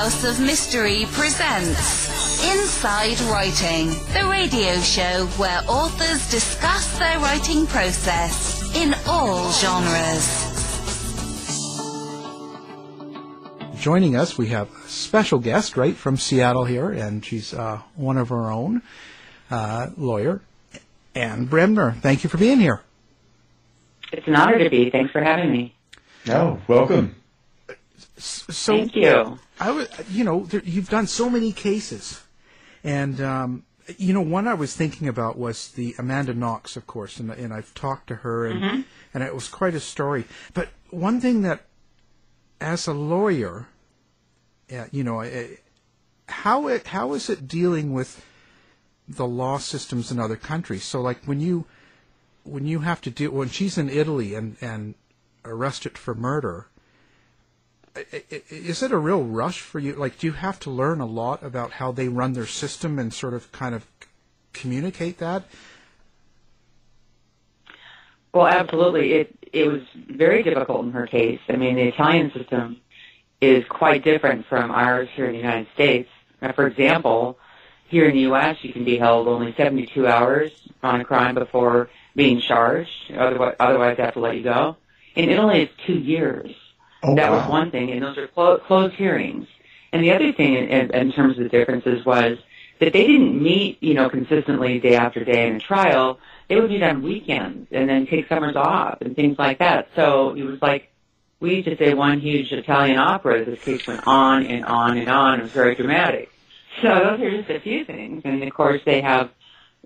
House of Mystery presents Inside Writing, the radio show where authors discuss their writing process in all genres. Joining us, we have a special guest right from Seattle here, and she's uh, one of our own, uh, lawyer, Anne Bremner. Thank you for being here. It's an honor to be. Thanks for having me. Oh, welcome. So, Thank you. I was, you know, there, you've done so many cases, and um, you know, one I was thinking about was the Amanda Knox, of course, and, and I've talked to her, and and it was quite a story. But one thing that, as a lawyer, uh, you know, uh, how it how is it dealing with the law systems in other countries? So, like when you when you have to deal when she's in Italy and and arrested for murder is it a real rush for you? Like, do you have to learn a lot about how they run their system and sort of kind of communicate that? Well, absolutely. It it was very difficult in her case. I mean, the Italian system is quite different from ours here in the United States. For example, here in the U.S., you can be held only 72 hours on a crime before being charged. Otherwise, otherwise they have to let you go. In Italy, it's two years. Oh, that was one thing, and those are clo- closed hearings. And the other thing, in, in, in terms of the differences, was that they didn't meet, you know, consistently day after day in a trial. They would meet on weekends and then take summers off and things like that. So it was like we used to say one huge Italian opera. This case went on and on and on. It was very dramatic. So those are just a few things. And of course, they have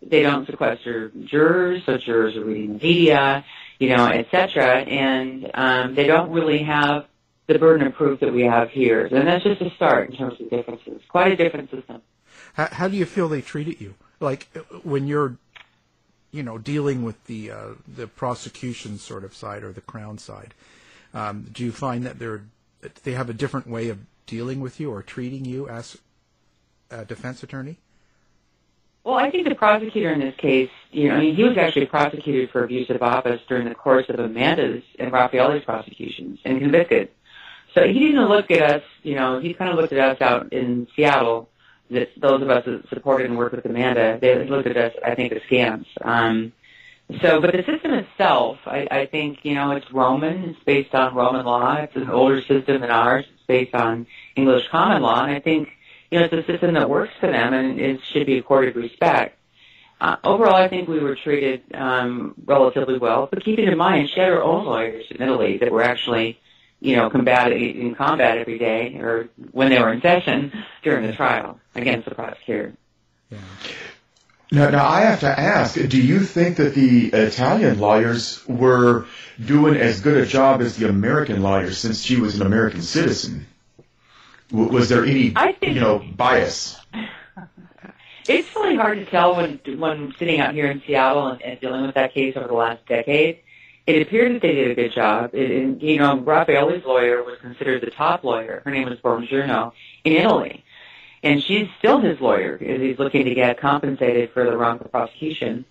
they don't sequester jurors, so jurors are reading the media, you know, et cetera, and um, they don't really have the burden of proof that we have here. And that's just a start in terms of differences. Quite a different system. How, how do you feel they treated you? Like when you're, you know, dealing with the uh, the prosecution sort of side or the crown side. Um, do you find that they're they have a different way of dealing with you or treating you as a defense attorney? Well, I think the prosecutor in this case, you know, I mean, he was actually prosecuted for abuse of office during the course of Amanda's and Raffaele's prosecutions and convicted. So he didn't look at us, you know, he kind of looked at us out in Seattle, that those of us that supported and worked with Amanda, they looked at us, I think, askance. Um, so, but the system itself, I, I think, you know, it's Roman. It's based on Roman law. It's an older system than ours. It's based on English common law. And I think, you know, it's a system that works for them and it should be accorded respect. Uh, overall, I think we were treated um, relatively well. But keeping in mind, she had her own lawyers in Italy that were actually, you know, combat in combat every day or when they were in session during the trial against the prosecutor. Yeah. Now, now I have to ask: Do you think that the Italian lawyers were doing as good a job as the American lawyers since she was an American citizen? W- was there any, I think- you know, bias? It's really hard to tell when when sitting out here in Seattle and, and dealing with that case over the last decade. It appeared that they did a good job. It, and, you know, Raffaele's lawyer was considered the top lawyer. Her name was Bongiorno in Italy. And she's still his lawyer as he's looking to get compensated for the wrongful prosecution.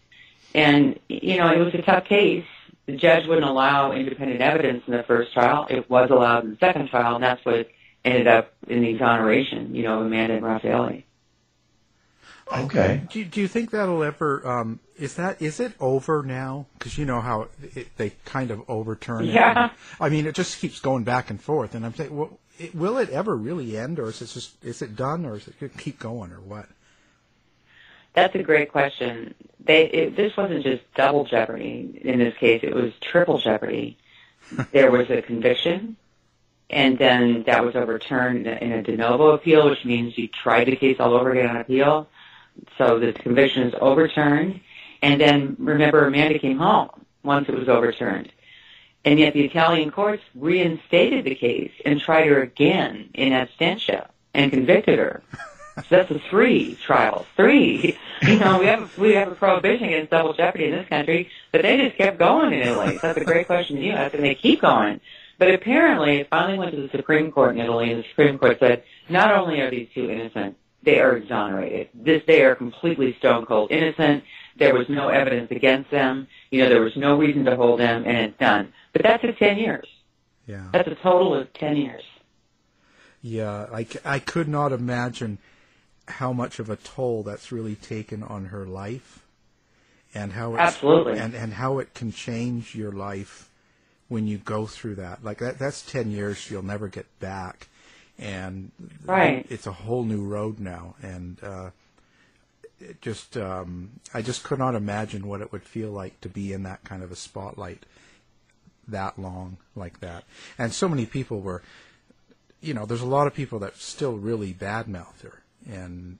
And, you know, it was a tough case. The judge wouldn't allow independent evidence in the first trial. It was allowed in the second trial, and that's what ended up in the exoneration, you know, of Amanda and Raffaele. Okay. Do you, do you think that'll ever? Um, is that is it over now? Because you know how it, they kind of overturn it. Yeah. I mean, it just keeps going back and forth, and I'm saying, well, it, will it ever really end, or is it just is it done, or is it going to keep going, or what? That's a great question. They it, this wasn't just double jeopardy in this case; it was triple jeopardy. there was a conviction, and then that was overturned in a de novo appeal, which means you tried the case all over again on appeal. So the conviction is overturned, and then remember, Amanda came home once it was overturned, and yet the Italian courts reinstated the case and tried her again in absentia and convicted her. So that's a three trials. Three. You know, we have we have a prohibition against double jeopardy in this country, but they just kept going in Italy. So that's a great question you asked, and they keep going. But apparently, it finally went to the Supreme Court in Italy, and the Supreme Court said not only are these two innocent, they are exonerated. This they are completely stone cold innocent. There was no evidence against them. You know, there was no reason to hold them, and it's done. But that took ten years. Yeah. That's a total of ten years. Yeah, I, I could not imagine how much of a toll that's really taken on her life, and how it's, Absolutely. and and how it can change your life when you go through that. Like that, that's ten years you'll never get back, and Right. it's a whole new road now, and uh, it just um, I just could not imagine what it would feel like to be in that kind of a spotlight that long like that. And so many people were, you know, there's a lot of people that still really badmouth her and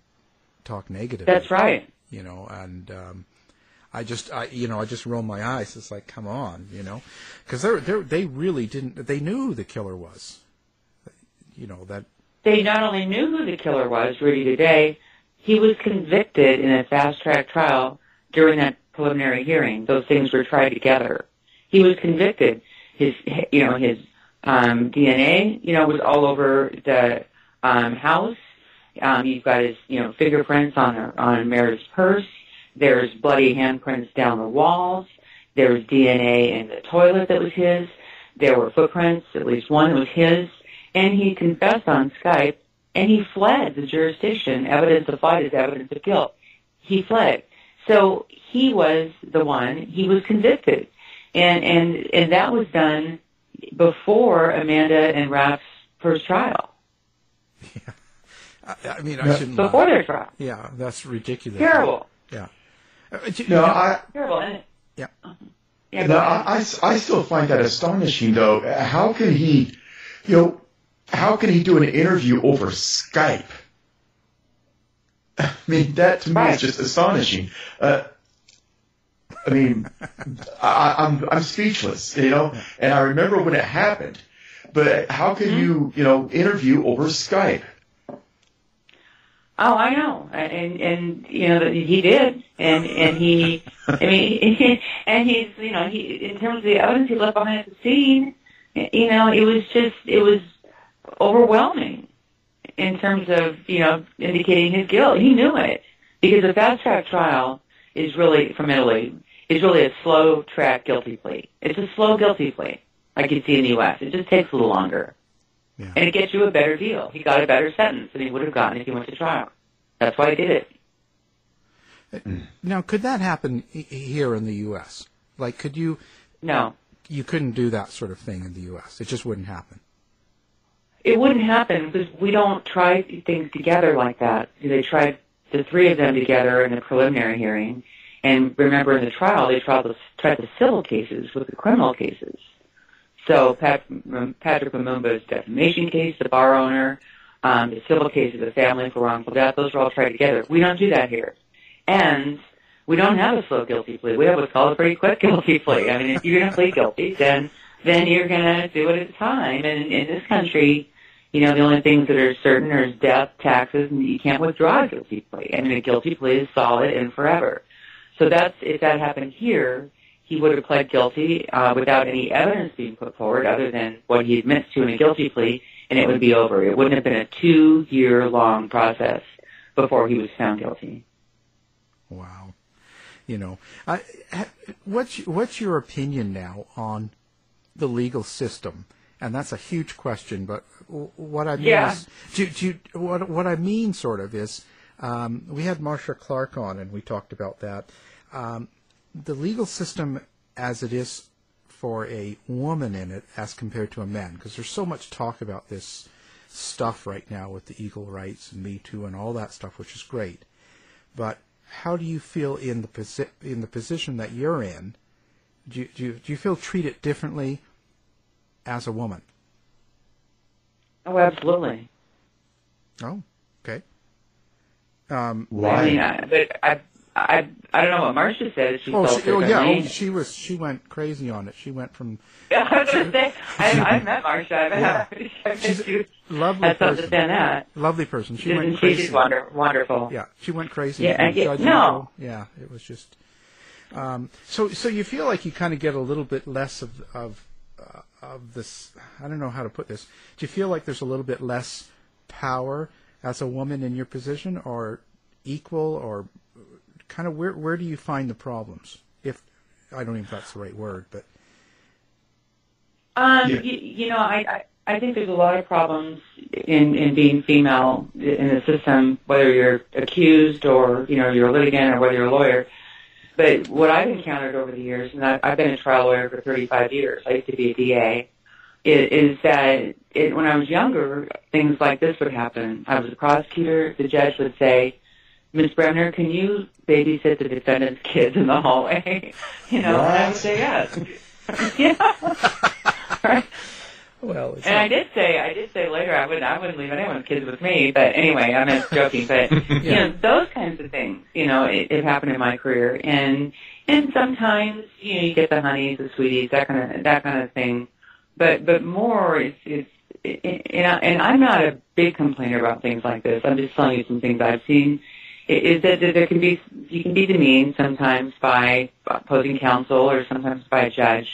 talk negative. That's right. You know, and um, I just, I, you know, I just roll my eyes. It's like, come on, you know, because they they really didn't. They knew who the killer was. You know that. They not only knew who the killer was, Rudy Guede, he was convicted in a fast track trial during that preliminary hearing. Those things were tried together. He was convicted. His, you know, his um, DNA, you know, was all over the um, house. Um, you've got his, you know, fingerprints on on Meredith's purse. There's bloody handprints down the walls. There's DNA in the toilet that was his. There were footprints, at least one was his. And he confessed on Skype, and he fled the jurisdiction. Evidence of flight is evidence of guilt. He fled. So he was the one. He was convicted, and and and that was done before Amanda and Raf's first trial. I, I mean, I shouldn't. Before laugh. their trial. Yeah, that's ridiculous. Terrible. Yeah. Uh, No, know- I, Terrible. And, Yeah. Yeah. no. I, I, I still find that astonishing, though. How can he, you know, how can he do an interview over Skype? I mean, that to me Right. is just astonishing. Uh, I mean, I, I'm I'm speechless, you know. And I remember when it happened, but how can you, you know, interview over Skype? Oh, I know, and and you know he did, and and he, I mean, and he's you know he in terms of the evidence he left behind at the scene, you know, it was just it was overwhelming in terms of you know indicating his guilt. He knew it because a fast track trial is really from Italy is really a slow track guilty plea. It's a slow guilty plea, like you see in the U.S. It just takes a little longer. Yeah. And it gets you a better deal. He got a better sentence than he would have gotten if he went to trial. That's why he did it. Now, could that happen here in the U.S.? Like, could you? No. You couldn't do that sort of thing in the U.S. It just wouldn't happen. It wouldn't happen because we don't try things together like that. They tried the three of them together in the preliminary hearing. And remember in the trial, they tried the, tried the civil cases with the criminal cases. So Pat, Patrick Lumumba's defamation case, the bar owner, um, the civil case of the family for wrongful death, those were all tried together. We don't do that here. And we don't have a slow guilty plea. We have what's called a pretty quick guilty plea. I mean, if you're going to plead guilty, then then you're going to do it at a time. And in this country, you know, the only things that are certain are death, taxes, and you can't withdraw a guilty plea. I mean, a guilty plea is solid and forever. So that's if that happened here, he would have pled guilty uh, without any evidence being put forward other than what he admits to in a guilty plea, and it would be over. It wouldn't have been a two-year-long process before he was found guilty. Wow. You know, I, what's what's your opinion now on the legal system? And that's a huge question. But what I mean Yeah. is, do, do what what I mean sort of is, um, we had Marcia Clark on, and we talked about that. Um, the legal system as it is for a woman in it as compared to a man, because there's so much talk about this stuff right now with the equal rights and Me Too and all that stuff, which is great. But how do you feel in the posi- in the position that you're in? Do you, do you, do you feel treated differently as a woman? Oh, absolutely. Oh, okay. Um, I Why? mean, I, but I, I, I don't know what Marcia said. She oh, felt she, oh, yeah. Oh, she was. She went crazy on it. She went from I was gonna say, I, I met Marcia. I met, Yeah. Met She's a you. lovely I person. that. lovely person. She Isn't went crazy. She's wonder, wonderful. Yeah, she went crazy. Yeah, and yeah, judgmental. no. Yeah, it was just. Um, so, so you feel like you kind of get a little bit less of of uh, of this. I don't know how to put this. Do you feel like there's a little bit less power as a woman in your position, or equal, or kind of where where do you find the problems? If I don't even know if that's the right word, but Um, Yeah. you, you know, I, I I think there's a lot of problems in, in being female in the system, whether you're accused or, you know, you're a litigant or whether you're a lawyer. But what I've encountered over the years, and I've been a trial lawyer for 35 years, I used to be a DA, is that it, when I was younger, things like this would happen. I was a prosecutor. The judge would say, Ms. Bremner, can you babysit the defendant's kids in the hallway? You know, and I would say yes. yeah. right. Well, and I did say, I did say later, I wouldn't, I wouldn't leave anyone's kids with me. But anyway, I'm just joking. But yeah. you know, those kinds of things, you know, it, it happened in my career, and and sometimes you know you get the honeys, the sweeties, that kind of that kind of thing. But but more, it's it's and, and I'm not a big complainer about things like this. I'm just telling you some things I've seen. Is that there can be you can be demeaned sometimes by opposing counsel or sometimes by a judge,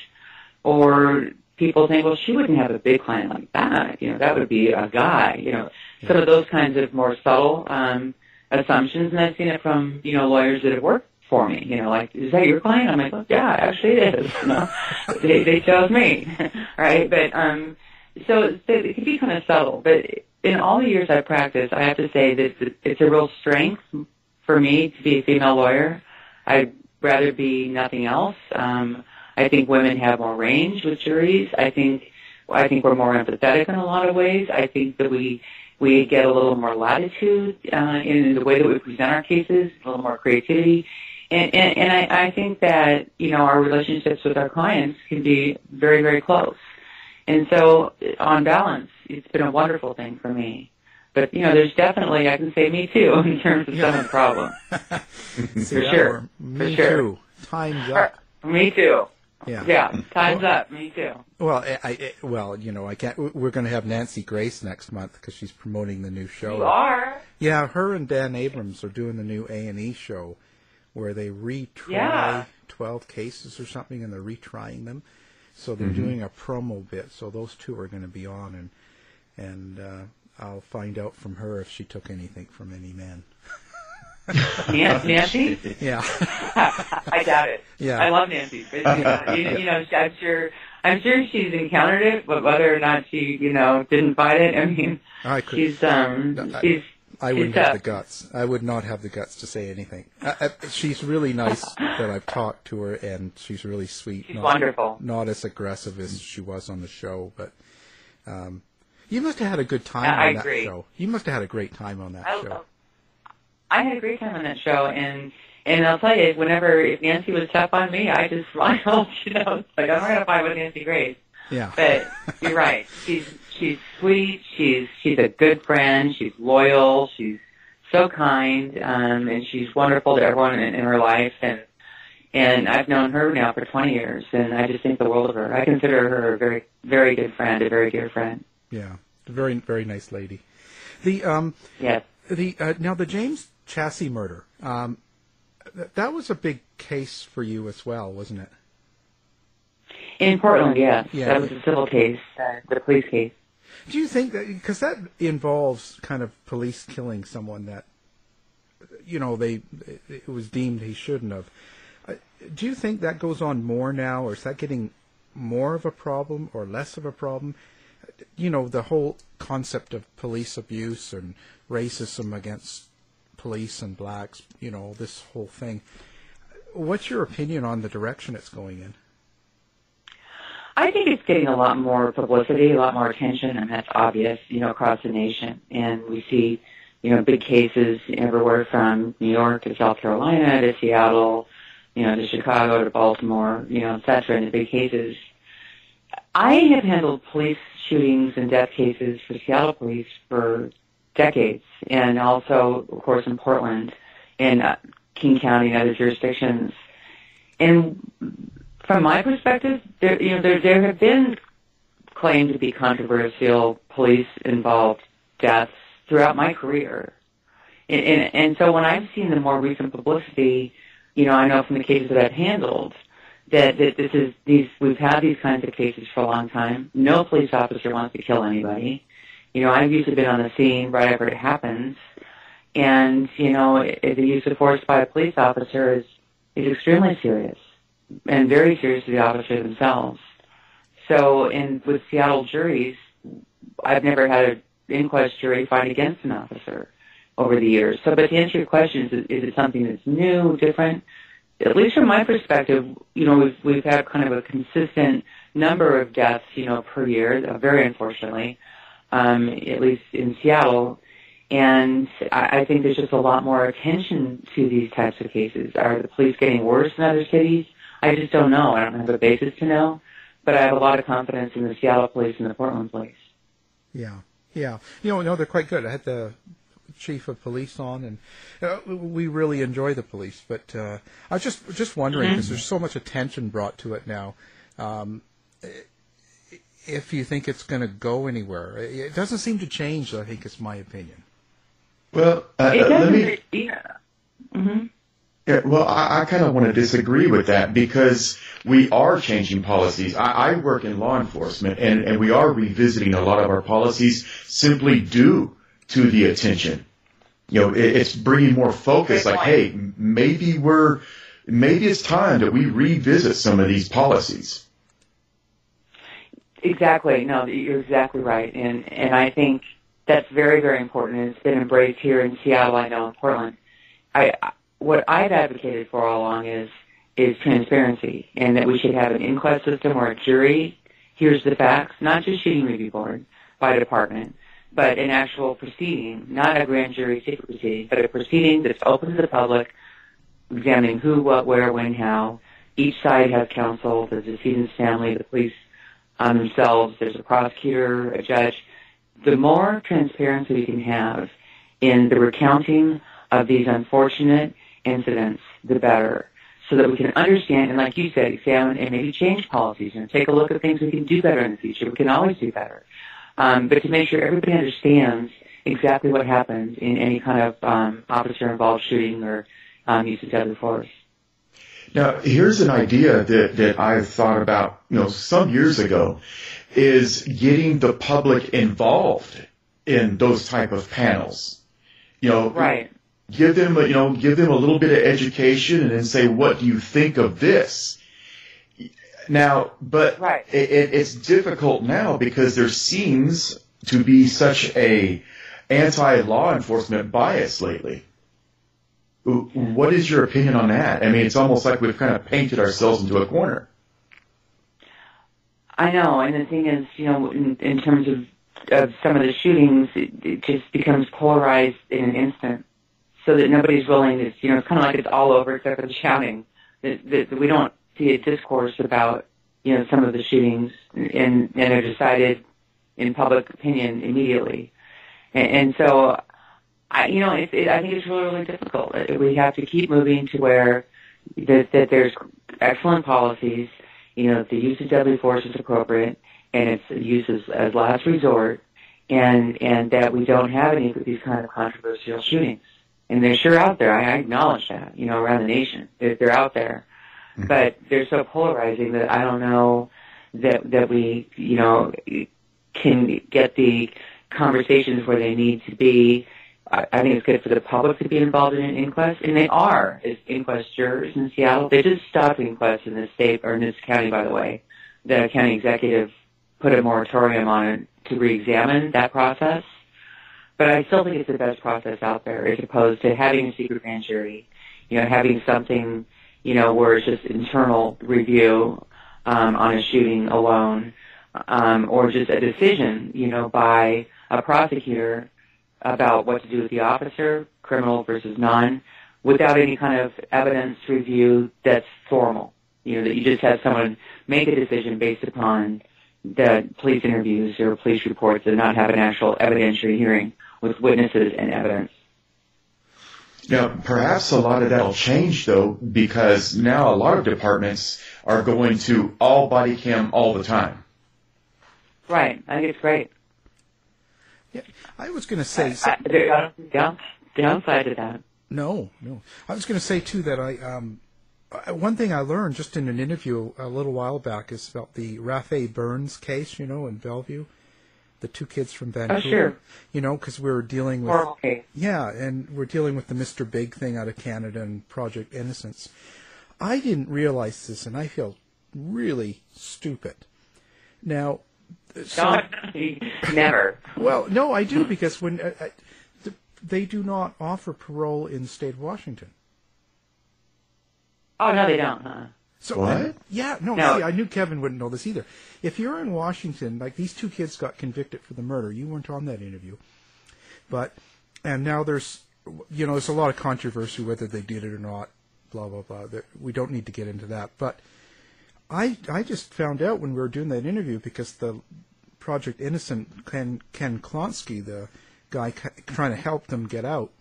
or people think, well, she wouldn't have a big client like that. You know, that would be a guy. You know, some of those kinds of more subtle um, assumptions, and I've seen it from you know lawyers that have worked for me. You know, like, is that your client? I'm like, well, yeah, actually it is. You know, they they chose me, right? But um, so it can be kind of subtle, but in all the years I've practiced, I have to say that it's a real strength for me to be a female lawyer. I'd rather be nothing else. Um, I think women have more range with juries. I think I think we're more empathetic in a lot of ways. I think that we we get a little more latitude uh, in the way that we present our cases, a little more creativity. And, and, and I, I think that, you know, our relationships with our clients can be very, very close. And so, on balance, it's been a wonderful thing for me. But you know, there's definitely I can say me too in terms of some of the problems. for sure. Me for sure. too. Time's up. Me too. Yeah. Yeah. Time's well, up. Me too. Well, I, I, well, you know, I can't. We're going to have Nancy Grace next month because she's promoting the new show. You are. Yeah, her and Dan Abrams are doing the new A and E show, where they retry yeah. twelve cases or something, and they're retrying them. So they're Mm-hmm. doing a promo bit. So those two are going to be on, and and uh, I'll find out from her if she took anything from any men. Nancy? Yeah. I doubt it. Yeah. I love Nancy. But, you, know, you, you know, I'm sure. I'm sure she's encountered it, but whether or not she, you know, didn't fight it, I mean, I could. she's um, I- she's I wouldn't have the guts. I would not have the guts to say anything. I, I, she's really nice that I've talked to her, and she's really sweet. She's not, wonderful. Not as aggressive as she was on the show, but um, you must have had a good time Yeah, on I that agree. show. You must have had a great time on that I, show. I had a great time on that show, and and I'll tell you, whenever if Nancy was tough on me, I just smiled. You know, it's like I'm not gonna fight with Nancy Grace. Yeah. But you're right. She's she's sweet. She's she's a good friend. She's loyal. She's so kind, um, and she's wonderful to everyone in, in her life. And and I've known her now for 20 years, and I just think the world of her. I consider her a very very good friend, a very dear friend. Yeah. A very very nice lady. The um Yes. the uh, now the James Chasse murder. Um, th- that was a big case for you as well, wasn't it? In Portland, yes. Yeah. That was a civil case, uh, the police case. Do you think that because that involves kind of police killing someone that you know they it was deemed he shouldn't have. Uh, Do you think that goes on more now, or is that getting more of a problem or less of a problem? You know, the whole concept of police abuse and racism against police and blacks. You know, this whole thing. What's your opinion on the direction it's going in? I think it's getting a lot more publicity, a lot more attention, and that's obvious, you know, across the nation. And we see, you know, big cases everywhere from New York to South Carolina to Seattle, you know, to Chicago to Baltimore, you know, et cetera, and the big cases. I have handled police shootings and death cases for Seattle police for decades, and also, of course, in Portland, in uh, King County and other jurisdictions. And from my perspective, there you know there there have been claimed to be controversial police involved deaths throughout my career, and, and and so when I've seen the more recent publicity, you know I know from the cases that I've handled that that this is these we've had these kinds of cases for a long time. No police officer wants to kill anybody. You know I've usually been on the scene right after it happens, and you know the use of force by a police officer is is extremely serious and very serious to the officers themselves. So, in with Seattle juries, I've never had an inquest jury find against an officer over the years. So, but to answer your question, is, is it something that's new, different? At least from my perspective, you know, we've we've had kind of a consistent number of deaths, you know, per year. Uh, very unfortunately, um, at least in Seattle. And I, I think there's just a lot more attention to these types of cases. Are the police getting worse in other cities? I just don't know. I don't have a basis to know, but I have a lot of confidence in the Seattle police and the Portland police. Yeah, yeah. You know, no, they're quite good. I had the chief of police on, and uh, we really enjoy the police. But uh, I was just just wondering because mm-hmm. there's so much attention brought to it now. Um, if you think it's going to go anywhere, it doesn't seem to change. I think it's my opinion. Well, uh, let me. Yeah. Mm-hmm. Yeah, well, I, I kind of want to disagree with that because we are changing policies. I, I work in law enforcement, and, and we are revisiting a lot of our policies simply due to the attention. You know, it, it's bringing more focus. Like, hey, maybe we're, maybe it's time that we revisit some of these policies. Exactly. No, you're exactly right, and and I think that's very very important. It's been embraced here in Seattle. I know in Portland. I what I've advocated for all along is is transparency, and that we should have an inquest system or a jury hears the facts, not just shooting review board by department, but an actual proceeding, not a grand jury secret proceeding, but a proceeding that's open to the public, examining who, what, where, when, how. Each side has counsel, the decedent's family, the police um, themselves, there's a prosecutor, a judge. The more transparency we can have in the recounting of these unfortunate incidents, the better. So that we can understand and, like you said, examine and maybe change policies and take a look at things we can do better in the future. We can always do better um, but to make sure everybody understands exactly what happens in any kind of um, officer-involved shooting or um, use of deadly force. Now, here's an idea that, that I've thought about, you know, some years ago, is getting the public involved in those type of panels. You know, right. Give them, you know, give them a little bit of education and then say, what do you think of this? Now, but right. it, it, it's difficult now because there seems to be such a anti-law enforcement bias lately. What is your opinion on that? I mean, it's almost like we've kind of painted ourselves into a corner. I know, and the thing is, you know, in, in terms of of some of the shootings, it, it just becomes polarized in an instant, so that nobody's willing to, you know, it's kind of like it's all over except for the shouting. That, that, we don't see a discourse about you know some of the shootings, and and are decided in public opinion immediately, and, and so. I, you know, it, it, I think it's really, really difficult. Uh, we have to keep moving to where that, that there's excellent policies. You know, the use of deadly force is appropriate, and it's used as, as last resort, and and that we don't have any of these kind of controversial shootings. And they're sure out there. I, acknowledge that. You know, around the nation, they're, they're out there. Mm-hmm. But they're so polarizing that I don't know that that we, you know, can get the conversations where they need to be. I, I think it's good for the public to be involved in an inquest, and they are as inquest jurors in Seattle. They just stopped inquests in this state or in this county, by the way. The county executive put a moratorium on it to re-examine that process. But I still think it's the best process out there, as opposed to having a secret grand jury. You know, having something you know, where it's just internal review um, on a shooting alone, um, or just a decision, you know, by a prosecutor about what to do with the officer, criminal versus non, without any kind of evidence review that's formal. You know, that you just have someone make a decision based upon the police interviews or police reports and not have an actual evidentiary hearing with witnesses and evidence. Now, perhaps a lot of that will change though, because now a lot of departments are going to all body cam all the time. Right. I think it's great. Yeah, I was going to say. I, I, down, downside to that. No, no. I was going to say too that I um, one thing I learned just in an interview a little while back is about the Rafay Burns case, you know, in Bellevue the two kids from Vancouver. Oh, sure. You know, because we are dealing with oh, okay. yeah, and we're dealing with the Mr. Big thing out of Canada and Project Innocence. I didn't realize this, and I feel really stupid. Now, so, never. Well, no, I do because when uh, they do not offer parole in the state of Washington. Oh no, they don't. Huh? So What? I- yeah, no, No. see, I knew Kevin wouldn't know this either. If you're in Washington, like these two kids got convicted for the murder. You weren't on that interview, but and now there's, you know, there's a lot of controversy whether they did it or not. Blah blah blah. That- We don't need to get into that, but I I just found out when we were doing that interview because the Project Innocent Ken Ken Klonsky, the guy ca- trying to help them get out,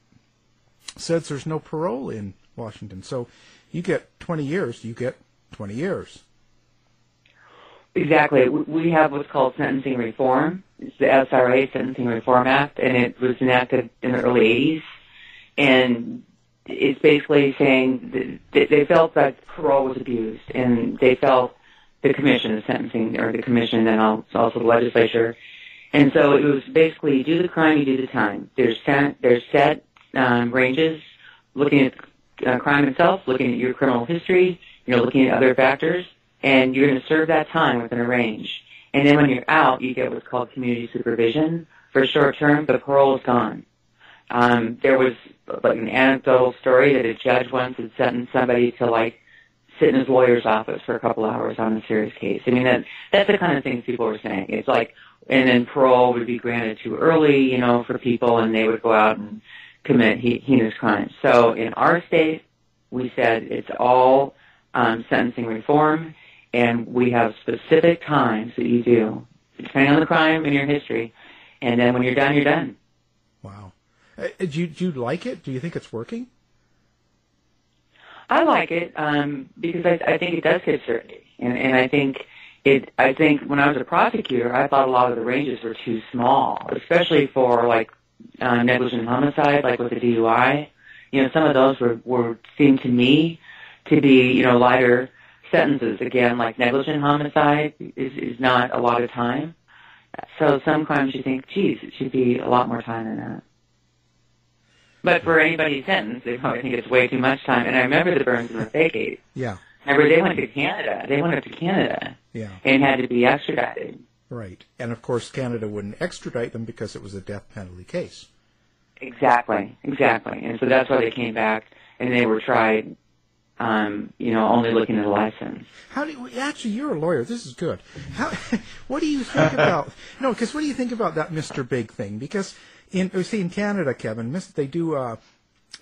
says there's no parole in Washington. So you get 20 years, you get 20 years. Exactly. We have what's called sentencing reform. It's the SRA Sentencing Reform Act, and it was enacted in the early 80s. And it's basically saying that they felt that parole was abused, and they felt the commission, the sentencing, or the commission, and also the legislature. And so it was basically you do the crime, you do the time. There's set, there's set um, ranges, looking at uh, crime itself, looking at your criminal history, you know, looking at other factors, and you're going to serve that time within a range. And then when you're out, you get what's called community supervision for short term, but parole is gone. Um, there was like an anecdotal story that a judge once had sentenced somebody to like sit in his lawyer's office for a couple hours on a serious case. I mean, that that's the kind of things people were saying. It's like, and then parole would be granted too early, you know, for people, and they would go out and commit he- heinous crimes. So in our state, we said it's all um, sentencing reform, and we have specific times that you do, depending on the crime and your history, and then when you're done, you're done. Wow. Uh, do, you, do you like it? Do you think it's working? I like it um, because I, I think it does give certainty, and, and I think it. I think when I was a prosecutor, I thought a lot of the ranges were too small, especially for like uh, negligent homicide, like with the DUI. You know, some of those were were seemed to me to be you know lighter sentences. Again, like negligent homicide is is not a lot of time. So some crimes you think, geez, it should be a lot more time than that. But for anybody sentenced, they probably think it's way too much time. And I remember the Burns and the Fay case. Yeah. Remember, they went to Canada. They went up to Canada Yeah. and had to be extradited. Right. And of course, Canada wouldn't extradite them because it was a death penalty case. Exactly, exactly. And so that's why they came back and they were tried, um, you know, only looking at a license. How do you, actually you're a lawyer? This is good. How what do you think about no? Because what do you think about that Mr. Big thing? Because in we see in Canada, Kevin, they do uh,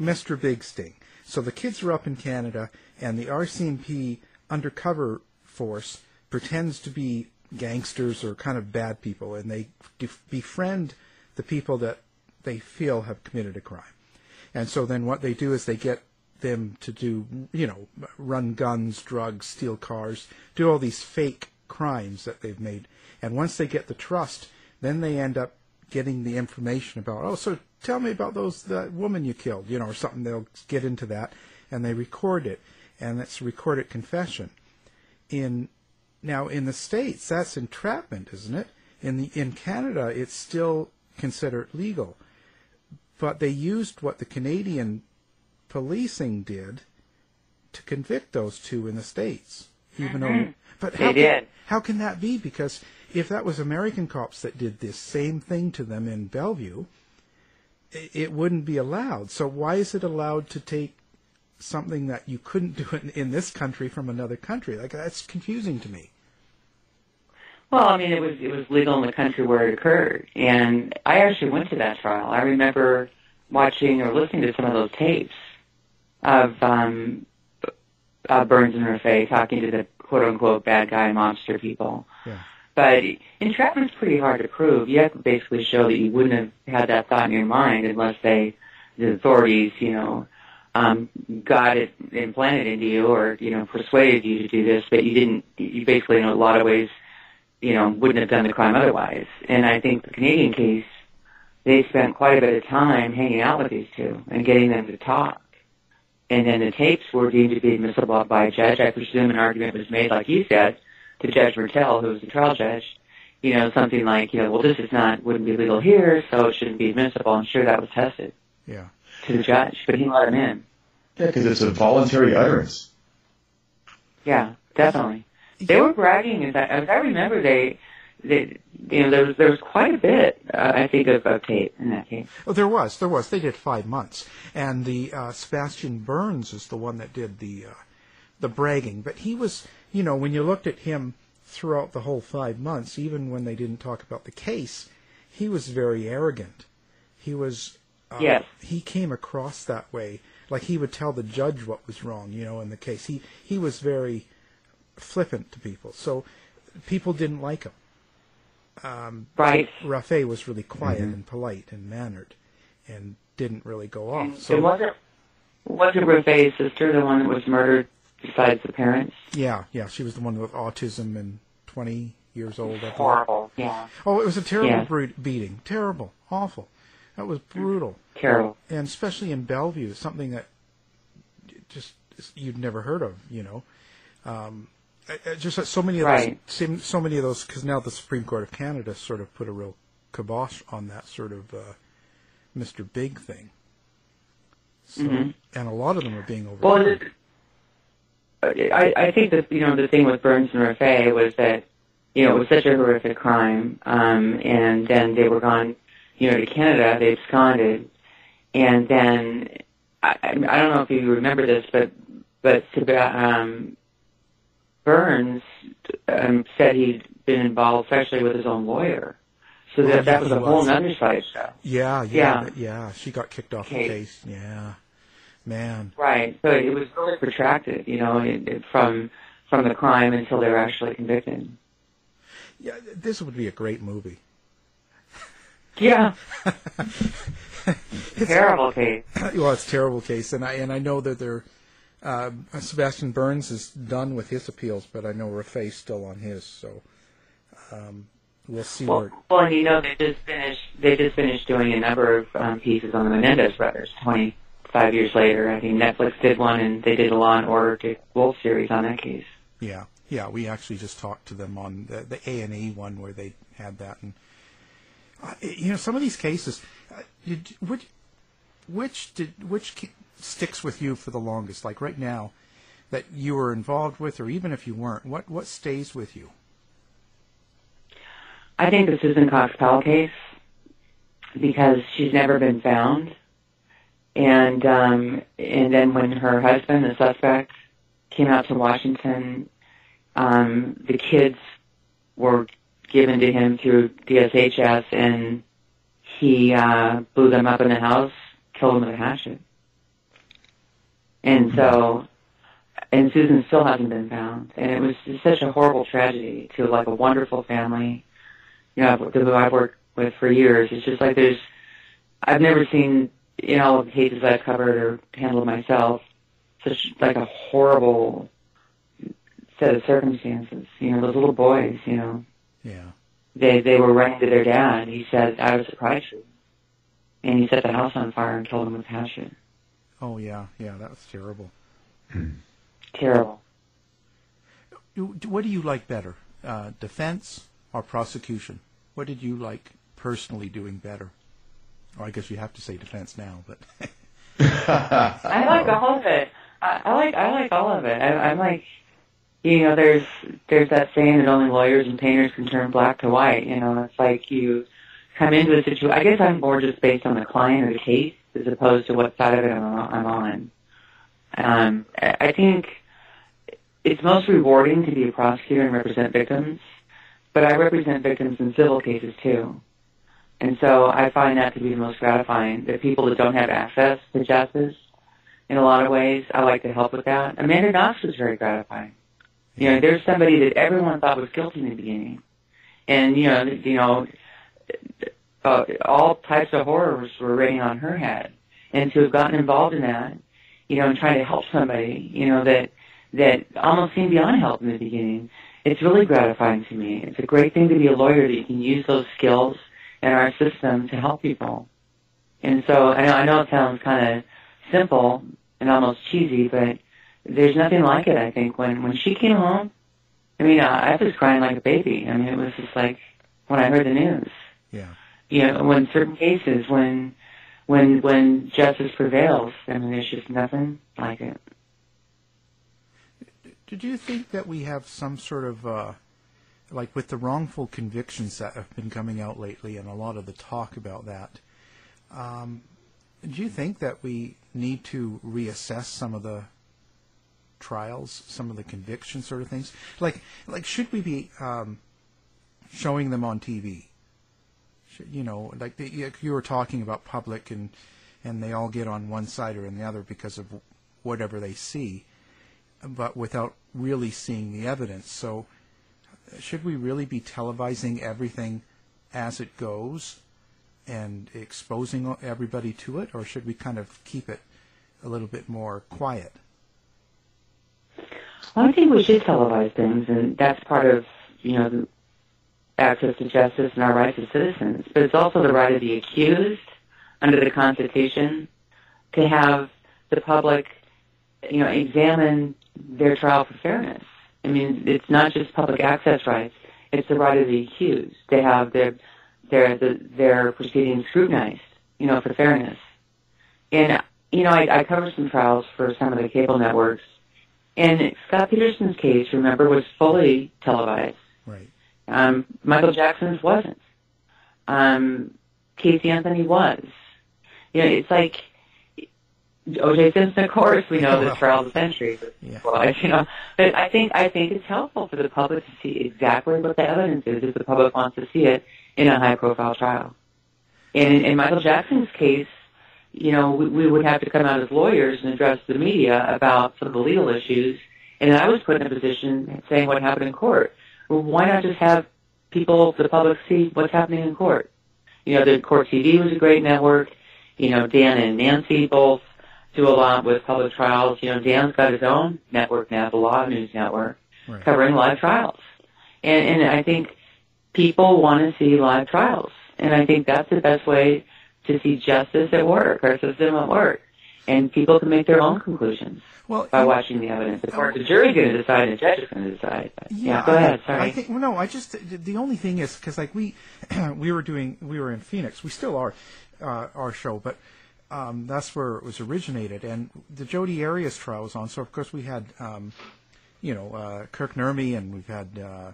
Mr. Big sting. So the kids are up in Canada, and the RCMP undercover force pretends to be gangsters or kind of bad people, and they def- befriend the people that they feel have committed a crime. And so then what they do is they get them to do, you know, run guns, drugs, steal cars, do all these fake crimes that they've made. And once they get the trust, then they end up getting the information about, oh, so tell me about those that woman you killed, you know, or something. They'll get into that, and they record it, and it's a recorded confession. In now in the states, that's entrapment, isn't it? In the in Canada, it's still considered legal, but they used what the Canadian policing did to convict those two in the states, even though. Mm-hmm. But They how can, did. how can that be? Because if that was American cops that did this same thing to them in Bellevue, i- it wouldn't be allowed. So why is it allowed to take something that you couldn't do in, in this country from another country? Like that's confusing to me. Well, I mean, it was it was legal in the country where it occurred, and I actually went to that trial. I remember watching or listening to some of those tapes of um, uh, Burns and Rafay talking to the quote unquote bad guy mobster people. Yeah. But entrapment's pretty hard to prove. You have to basically show that you wouldn't have had that thought in your mind unless they, the authorities, you know, um, got it implanted into you or, you know, persuaded you to do this, but you didn't, you basically in a lot of ways, you know, wouldn't have done the crime otherwise. And I think the Canadian case, they spent quite a bit of time hanging out with these two and getting them to talk. And then the tapes were deemed to be admissible by a judge. I presume an argument was made, like you said, to Judge Mertel, who was the trial judge, you know, something like, you know, well, this is not, wouldn't be legal here, so it shouldn't be admissible. I'm sure that was tested Yeah. to the judge, but he let him in. Yeah, because it's a voluntary utterance. Yeah, definitely. They were bragging, as I, as I remember, they, they, you know, there was there was quite a bit, uh, I think, of, of tape in that case. Oh, there was, there was. They did five months, and the uh, Sebastian Burns is the one that did the uh, the bragging. But he was, you know, when you looked at him throughout the whole five months, even when they didn't talk about the case, he was very arrogant. He was, uh, Yes. he came across that way, like he would tell the judge what was wrong, you know, in the case. He he was very flippant to people, so people didn't like him. Right. Rafay was really quiet and polite and mannered, and didn't really go off. it So wasn't wasn't Rafay's sister the one that was murdered besides the parents? yeah, yeah, she was the one with autism and twenty years old. I. Horrible. Yeah. Oh, it was a terrible Yeah. bru- beating, terrible, awful. That was brutal, Terrible. and especially in Bellevue, something that just you'd never heard of, you know. Um, I- I just so many of Right. those, so- many of those, because now the Supreme Court of Canada sort of put a real kibosh on that sort of uh, Mr. Big thing. So, Mhm. and a lot of them are being Well, overturned. it, I, I think that you know the thing with Burns and Rafay was that you know it was such a horrific crime, um, and then they were gone, you know, to Canada. They absconded, and then I, I don't know if you remember this, but but um, Burns um, said he'd been involved sexually with his own lawyer, so that that was a whole other side show. yeah, yeah, yeah. but yeah. She got kicked off the case. Yeah, man. Right. So it was really protracted, you know, it, it, from from the crime until they were actually convicted. Yeah, this would be a great movie. Yeah. Terrible case. well, it's a terrible case, and I and I know that they're uh, Sebastian Burns is done with his appeals, but I know Rafay's still on his, so um, we'll see Well, where. well, you know, they just finished. They just finished doing a number of um, pieces on the Menendez brothers. Twenty five years later, I think Netflix did one, and they did a Law and Order Dick Wolf series on that case. Yeah, yeah, we actually just talked to them on the the A and E one where they had that, and uh, you know some of these cases, uh, did, which which did which sticks with you for the longest? Like right now, that you were involved with, or even if you weren't, what what stays with you? I think the Susan Cox Powell case because she's never been found, and um, and then when her husband, the suspect, came out to Washington, um, the kids were given to him through DSHS, and he uh, blew them up in the house, killed them with a hatchet, and mm-hmm. so. And Susan still hasn't been found, and it was just such a horrible tragedy to like a wonderful family you know, who I've worked with for years. It's just like there's, I've never seen in all of the cases I've covered or handled myself, such like a horrible set of circumstances. You know, those little boys, you know, Yeah, they they were running to their dad. He said I was surprised. and he set the house on fire and killed them with passion. Oh yeah, yeah, that was terrible. Terrible. What do you like better, uh, defense or prosecution? What did you like personally doing better? Or I guess you have to say defense now, but I like all of it. I, I like I like all of it. I, I'm like, you know, there's there's that saying that only lawyers and painters can turn black to white. You know, it's like you come into a situation. I guess I'm more just based on the client or the case as opposed to what side of it I'm, on-. Um, I think it's most rewarding to be a prosecutor and represent victims, but I represent victims in civil cases too. And so I find that to be the most gratifying. The people that don't have access to justice, in a lot of ways, I like to help with that. Amanda Knox was very gratifying. You know, there's somebody that everyone thought was guilty in the beginning, and you know, you know, uh, all types of horrors were raining on her head, and to have gotten involved in that, you know, and trying to help somebody, you know, that that almost seemed beyond help in the beginning. It's really gratifying to me. It's a great thing to be a lawyer that you can use those skills in our system to help people. And so I know, I know it sounds kind of simple and almost cheesy, but there's nothing like it. I think when when she came home, I mean, I, I was crying like a baby. I mean, it was just like when I heard the news. yeah. You know, when certain cases, when when when justice prevails, I mean, there's just nothing like it. Did you think that we have some sort of uh, like with the wrongful convictions that have been coming out lately, and a lot of the talk about that. Um, do you think that we need to reassess some of the trials, some of the conviction sort of things? Like, like should we be um, showing them on TV? You know, like the, you were talking about public and and they all get on one side or on the other because of whatever they see, but without really seeing the evidence. So, should we really be televising everything as it goes and exposing everybody to it, or should we kind of keep it a little bit more quiet? I think we should televise things, and that's part of you know access to justice and our rights as citizens. But it's also the right of the accused under the Constitution to have the public, you know, examine their trial for fairness. I mean, it's not just public access rights; it's the right of the accused to have their their the, their proceedings scrutinized, you know, for fairness. And you know, I, I covered some trials for some of the cable networks, and Scott Peterson's case, remember, was fully televised. Right. Um, Michael Jackson's wasn't. Um, Casey Anthony was. You know, it's like O.J. Simpson, of course, we know the trial of the century. Yeah. You know, but I think I think it's helpful for the public to see exactly what the evidence is if the public wants to see it in a high-profile trial. And in, in Michael Jackson's case, you know, we, we would have to come out as lawyers and address the media about some of the legal issues. And I was put in a position saying what happened in court. Well, why not just have people, the public, see what's happening in court? You know, the Court TV was a great network. You know, Dan and Nancy both do a lot with public trials. You know, Dan's got his own network now, the LawNewz Network, Right. covering live trials. And, and I think people want to see live trials. And I think that's the best way to see justice at work, our system at work. And people can make their own conclusions Well, by you- watching the evidence. Of course, the jury's going to decide and the judge is going to decide. But, yeah, go ahead. Sorry. I think well, no. I just the- the only thing is because like we we were doing we were in Phoenix. We still are uh, our show, but um, that's where it was originated. And the Jodi Arias trial was on. So of course we had um, you know uh, Kirk Nurmi and we've had uh,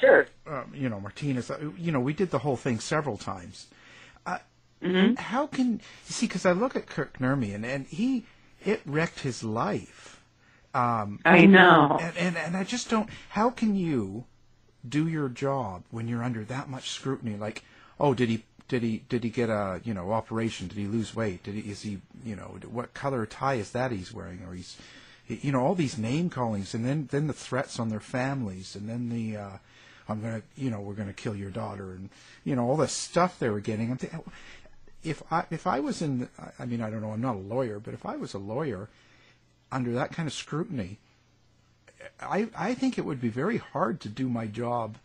sure. um, you know Martinez. uh, You know we did the whole thing several times. Mm-hmm. How can you see? Because I look at Kirk Nurmi and, and he it wrecked his life. Um, I know. and, and and I just don't. How can you do your job when you're under that much scrutiny? Like, oh, did he did he did he get a you know operation? Did he lose weight? Did he is he you know what color tie is that he's wearing? Or he's you know all these name callings, and then then the threats on their families, and then the uh, I'm gonna you know we're gonna kill your daughter, and you know all the stuff they were getting. I'm thinking, if I if I was in, I mean I don't know, I'm not a lawyer, but if I was a lawyer under that kind of scrutiny, I I think it would be very hard to do my job,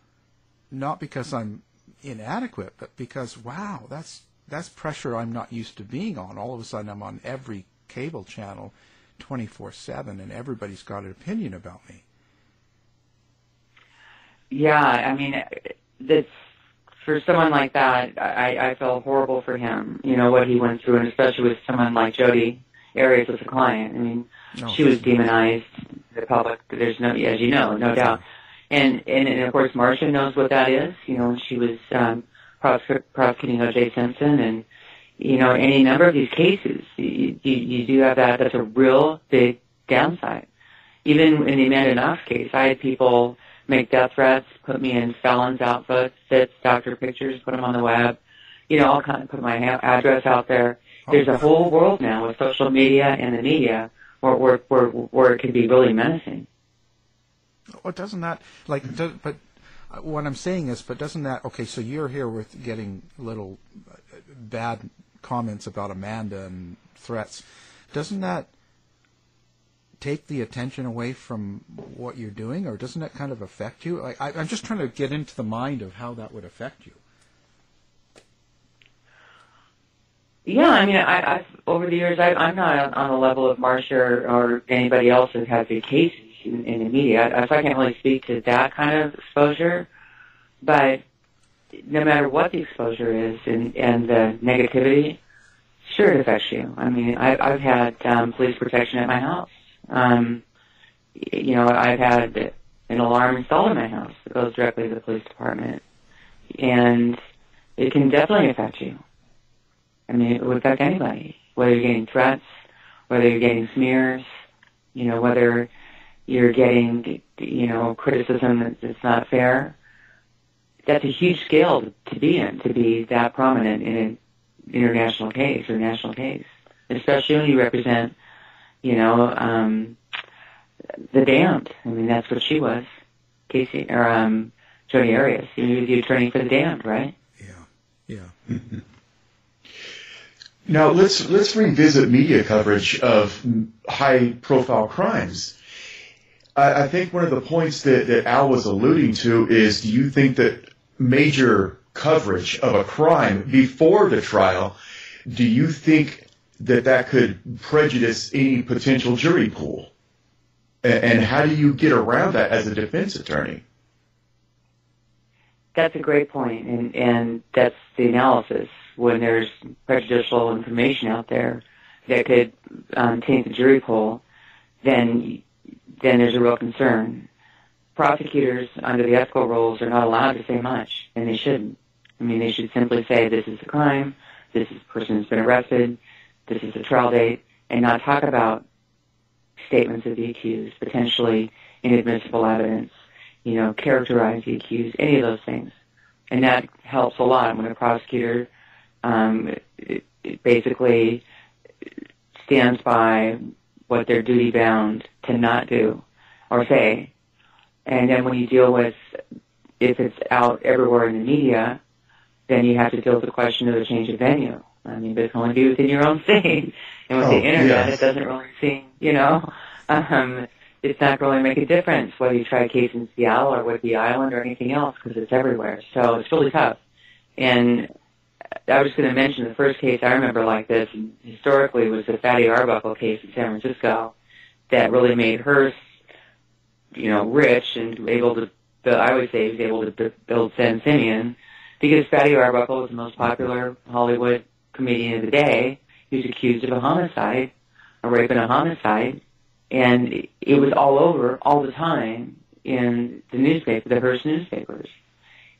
not because I'm inadequate, but because wow, that's that's pressure I'm not used to being on. All of a sudden, I'm on every cable channel, twenty four seven, and everybody's got an opinion about me. Yeah, I mean, that's for someone like that. I, I felt horrible for him. You know what he went through, and especially with someone like Jodi Arias as a client. I mean, she was demonized. The public, there's no, as you know, no doubt. And and, and of course, Marcia knows what that is. You know, she was um, prosec- prosecuting O.J. Simpson, and you know, any number of these cases, you, you, you do have that. That's a real big downside. Even in the Amanda Knox case, I had people make death threats, put me in felons' outfits, doctor pictures, put them on the web, you know, all kind of put my address out there. There's a whole world now with social media and the media where where where, where it can be really menacing. Well, doesn't that like? Do, but uh, what I'm saying is, but doesn't that okay? So you're here with getting little uh, bad comments about Amanda and threats. Doesn't that take the attention away from what you're doing, or doesn't that kind of affect you? Like, I, I'm just trying to get into the mind of how that would affect you. Yeah, I mean, I, I've over the years, I, I'm not on the level of Marcia or, or anybody else that has the cases in, in the media. I, so I can't really speak to that kind of exposure. But no matter what the exposure is and, and the negativity, sure it affects you. I mean, I, I've had um, police protection at my house. Um, you know, I've had an alarm installed in my house that goes directly to the police department. And it can definitely affect you. I mean, it would affect anybody, whether you're getting threats, whether you're getting smears, you know, whether you're getting, you know, criticism that's not fair. That's a huge scale to be in, to be that prominent in an international case or national case, especially when you represent, you know, um, the damned. I mean, that's what she was, Casey or um, Jodi Arias. He was the attorney for the damned, right? Yeah, yeah. Now let's let's revisit media coverage of high-profile crimes. I, I think one of the points that, that Al was alluding to is: Do you think that major coverage of a crime before the trial, do you think that that could prejudice any potential jury pool? And, how do you get around that as a defense attorney? That's a great point, and and that's the analysis when there's prejudicial information out there that could um, taint the jury pool, then then there's a real concern. Prosecutors under the ethical rules are not allowed to say much, and they shouldn't. I mean, they should simply say this is a crime, this is, person has been arrested, this is a trial date, and not talk about statements of the accused, potentially inadmissible evidence, you know, characterize the accused, any of those things. And that helps a lot when a prosecutor um, it, it basically stands by what they're duty bound to not do or say. And then when you deal with, if it's out everywhere in the media, then you have to deal with the question of the change of venue. I mean, but it can only be within your own state. And with oh, the internet, yes. it doesn't really seem, you know, um, it's not going to make a difference whether you try a case in Seattle or Whidbey Island or anything else because it's everywhere. So it's really tough. And I was going to mention the first case I remember like this historically was the Fatty Arbuckle case in San Francisco that really made Hearst, you know, rich and able to, I would say, he was able to build San Simeon because Fatty Arbuckle was the most popular Hollywood comedian of the day. He was accused of a homicide, a rape and a homicide, and it was all over all the time in the newspaper, the Hearst newspapers.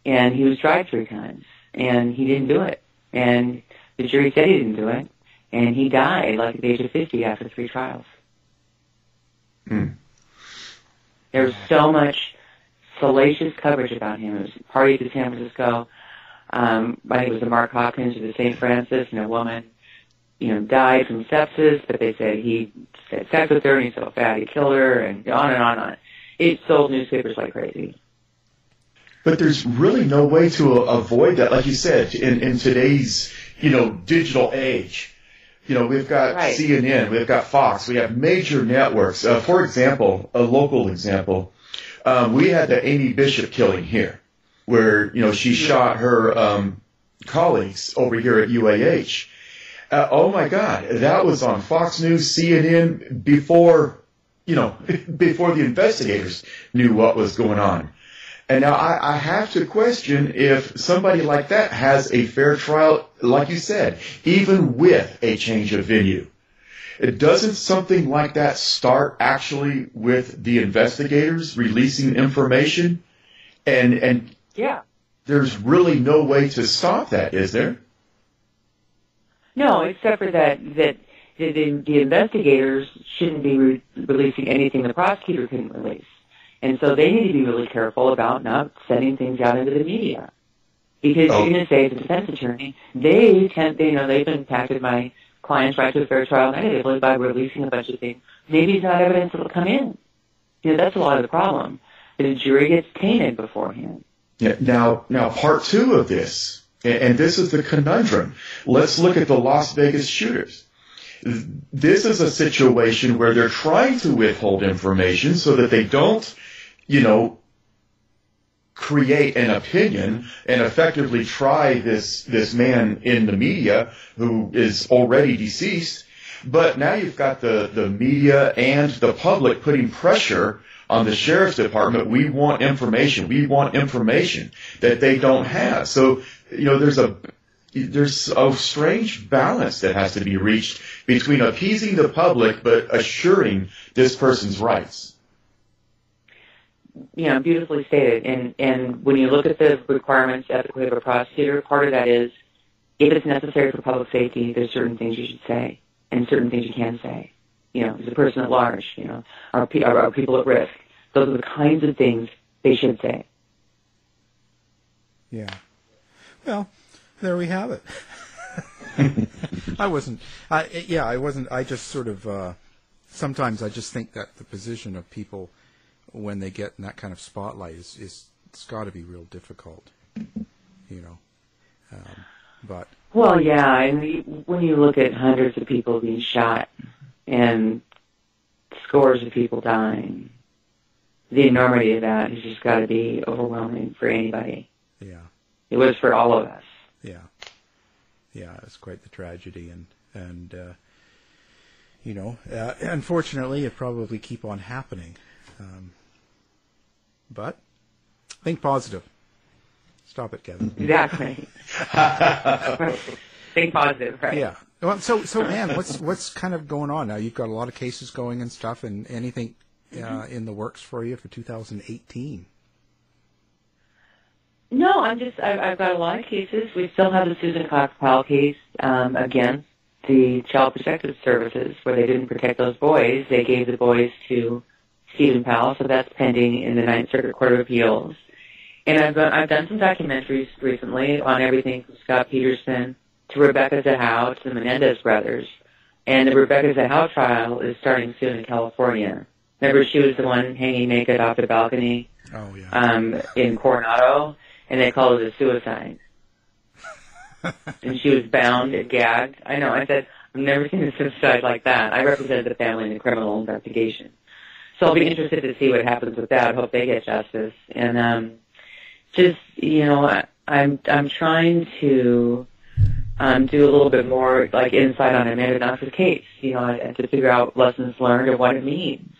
And he was tried three times, and he didn't do it. And the jury said he didn't do it, and he died like at the age of 50 after three trials. Mm. There was so much salacious coverage about him. It was parties in San Francisco. Um, I think it was the Mark Hopkins of the St. Francis, and a woman, you know, died from sepsis, but they said he had sex with her and he's so fat he killed her, and on and on and on. It sold newspapers like crazy. But there's really no way to avoid that. Like you said, in, in today's, you know, digital age, you know, we've got Right. CNN, we've got Fox, we have major networks. Uh, for example, a local example, um, we had the Amy Bishop killing here, where, you know, she shot her um, colleagues over here at UAH. Uh, oh my God, that was on Fox News, CNN, before, you know, before the investigators knew what was going on. And now I, I have to question if somebody like that has a fair trial, like you said, even with a change of venue. It doesn't something like that start actually with the investigators releasing information? And, and Yeah. there's really no way to stop that, is there? No, except for that that the, the, investigators shouldn't be re- releasing anything the prosecutor couldn't release, and so they need to be really careful about not sending things out into the media, because Oh. you're going to say as a defense attorney, they tend, they, you know, they've impacted my client's right to a fair trial negatively by releasing a bunch of things. Maybe it's not evidence that'll come in. You know, that's a lot of the problem. The jury gets tainted beforehand. Now, now part two of this, and this is the conundrum. Let's look at the Las Vegas shooters. This is a situation where they're trying to withhold information so that they don't, you know, create an opinion and effectively try this, this man in the media who is already deceased. But now you've got the, the media and the public putting pressure on the sheriff's department. We want information. We want information that they don't have. So, you know, there's a, there's a strange balance that has to be reached between appeasing the public but assuring this person's rights. you know, beautifully stated. And and when you look at the requirements ethically of a prosecutor, part of that is if it's necessary for public safety, there's certain things you should say and certain things you can say. You know, a person at large, you know, are, are, are people at risk? Those are the kinds of things they should say. Yeah. Well, there we have it. I wasn't. I yeah, I wasn't. I just sort of. Uh, sometimes I just think that the position of people when they get in that kind of spotlight is is it's got to be real difficult. You know. Um, but well, yeah, and when you look at hundreds of people being shot and scores of people dying, the enormity of that has just got to be overwhelming for anybody. Yeah. It was for all of us. Yeah. Yeah, it's quite the tragedy, and and uh, you know, uh, unfortunately, it probably keep on happening. Um, but think positive. Stop it, Kevin. Exactly. think positive, right? Yeah. Well, so so Anne, what's what's kind of going on now? You've got a lot of cases going and stuff, and anything uh, mm-hmm. in the works for you for 2018? No, I'm just, I've, I've got a lot of cases. We still have the Susan Cox Powell case um, against the Child Protective Services, where they didn't protect those boys. They gave the boys to Stephen Powell, so that's pending in the Ninth Circuit Court of Appeals. And I've, I've done some documentaries recently on everything from Scott Peterson to Rebecca Zahau to the Menendez brothers. And the Rebecca Zahau trial is starting soon in California. Remember, she was the one hanging naked off the balcony oh, yeah. um, in Coronado? and they called it a suicide. and she was bound and gagged. I know. I said, I've never seen a suicide like that. I represented the family in the criminal investigation. So I'll be interested to see what happens with that. Hope they get justice. And um, just you know, I, I'm I'm trying to um, do a little bit more like insight on Amanda Knox's case. You know, and to figure out lessons learned and what it means.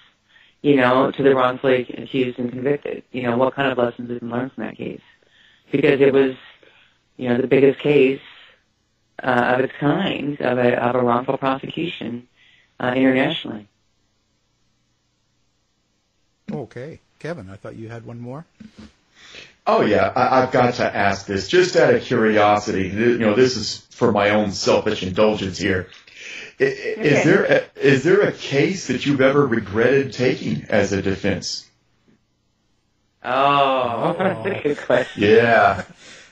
You know, to the wrongfully accused and convicted. You know, what kind of lessons did learn from that case? because it was, you know, the biggest case uh, of its kind of a, of a wrongful prosecution uh, internationally. Okay, Kevin, I thought you had one more. Oh yeah, I, have got to ask this just out of curiosity. You know, this is for my own selfish indulgence here. Is, okay. is there a, is there a case that you've ever regretted taking as a defense? Oh, that's a good question. Yeah.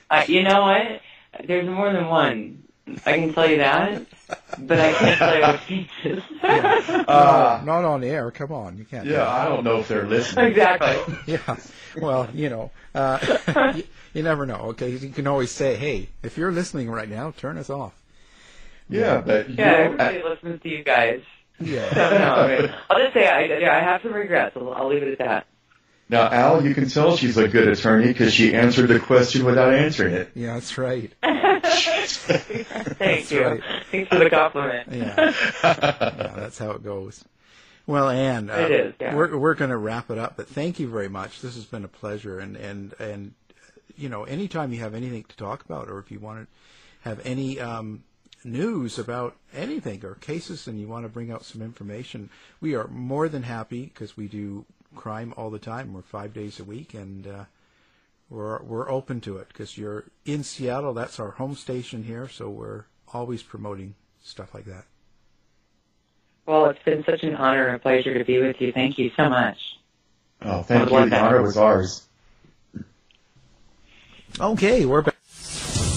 Uh, you know what? There's more than one. I can tell you that, but I can't tell you what cases. uh, not on the air. Come on, you can't. Yeah, I don't know if they're listening. Exactly. yeah. Well, you know, uh, you, you, never know. Okay, you can always say, "Hey, if you're listening right now, turn us off." Yeah, but yeah, everybody listens to you guys. Yeah. So, no, I mean, I'll just say I, yeah, I have some regrets. I'll, I'll leave it at that. Now, Al, you can tell she's a good attorney because she answered the question without answering it. Yeah, that's right. Thank that's you. Right. Thanks for the compliment. Yeah. yeah, that's how it goes. Well, Anne, uh, it is, yeah. we're we're going to wrap it up, but thank you very much. This has been a pleasure, and and and you know, anytime you have anything to talk about, or if you want to have any um, news about anything or cases, and you want to bring out some information, we are more than happy because we do crime all the time. We're five days a week, and uh, we're we're open to it because you're in Seattle. That's our home station here, so we're always promoting stuff like that. Well, it's been such an honor and a pleasure to be with you. Thank you so much. Oh, thank you. The honor was ours. Okay, we're back.